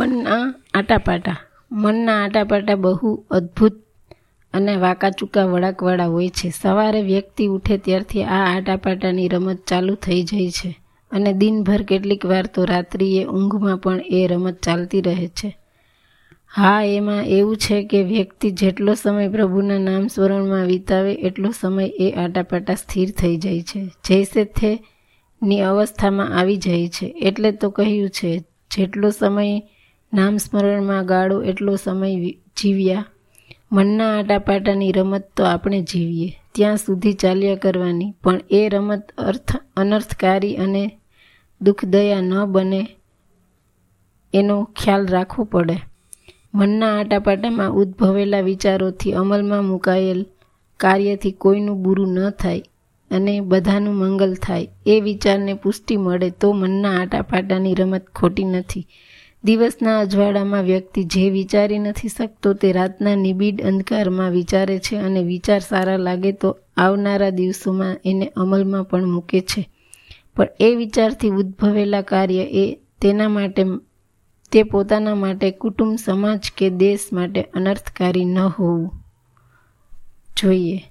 મનના આટાપાટા. મનના આટાપાટા બહુ અદ્ભુત અને વાંકાચૂકા વળાંકવાળા હોય છે. સવારે વ્યક્તિ ઉઠે ત્યારથી આ આટાપાટાની રમત ચાલુ થઈ જાય છે અને દિનભર કેટલીક વાર તો રાત્રિએ ઊંઘમાં પણ એ રમત ચાલતી રહે છે. હા, એમાં એવું છે કે વ્યક્તિ જેટલો સમય પ્રભુના નામ સ્મરણમાં વિતાવે એટલો સમય એ આટાપાટા સ્થિર થઈ જાય છે. જૈસે થે ની અવસ્થામાં આવી જાય છે. એટલે તો કહ્યું છે, જેટલો સમય નામ સ્મરણમાં ગાળો એટલો સમય જીવ્યા. મનના આટાપાટાની રમત તો આપણે જીવીએ. ત્યાં સુધી ચાલ્યા કરવાની. પણ એ રમત અર્થ, અનર્થકારી અને દુઃખદયા ન બને એનો ખ્યાલ રાખવો પડે. મનના આટાપાટામાં ઉદ્ભવેલા વિચારોથી અમલમાં મુકાયેલ કાર્યથી કોઈનું બુરું ન થાય અને બધાનું મંગલ થાય. એ વિચારને પુષ્ટિ મળે તો મનના આટાપાટાની રમત ખોટી નથી. દિવસના અજવાળામાં વ્યક્તિ જે વિચારી નથી શકતો તે રાતના નિબીડ અંધકારમાં વિચારે છે અને વિચાર સારા લાગે તો આવનારા દિવસોમાં એને અમલમાં પણ મૂકે છે. પણ એ વિચારથી ઉદ્ભવેલા કાર્ય એ તેના માટે તે પોતાના માટે કુટુંબ, સમાજ કે દેશ માટે અનર્થકારી ન હોવું જોઈએ.